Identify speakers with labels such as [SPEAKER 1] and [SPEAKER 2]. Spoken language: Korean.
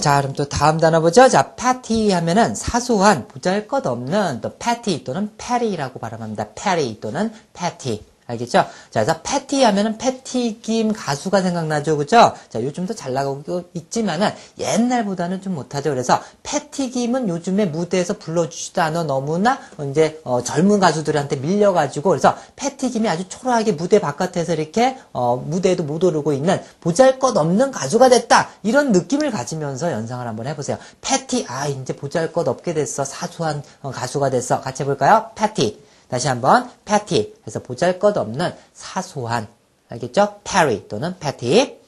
[SPEAKER 1] 자, 그럼 또 다음 단어 보죠. 자, patty 하면은 사소한, 보잘것 없는, 또 patty 또는 patty라고 발음합니다. patty 또는 patty. 알겠죠? 자, 그래서 패티 하면은 패티김 가수가 생각나죠, 그죠? 자, 요즘도 잘 나가고 있지만은 옛날보다는 좀 못하죠. 그래서 패티김은 요즘에 무대에서 불러주지도 않아 너무나 이제 어, 젊은 가수들한테 밀려가지고 그래서 패티김이 아주 초라하게 무대 바깥에서 이렇게 어, 무대에도 못 오르고 있는 보잘 것 없는 가수가 됐다 이런 느낌을 가지면서 연상을 한번 해보세요. 패티 아 이제 보잘 것 없게 됐어 사소한 어, 가수가 됐어 같이 해볼까요? 패티 다시 한번 patty 해서 보잘것없는 사소한 알겠죠? parry 또는 patty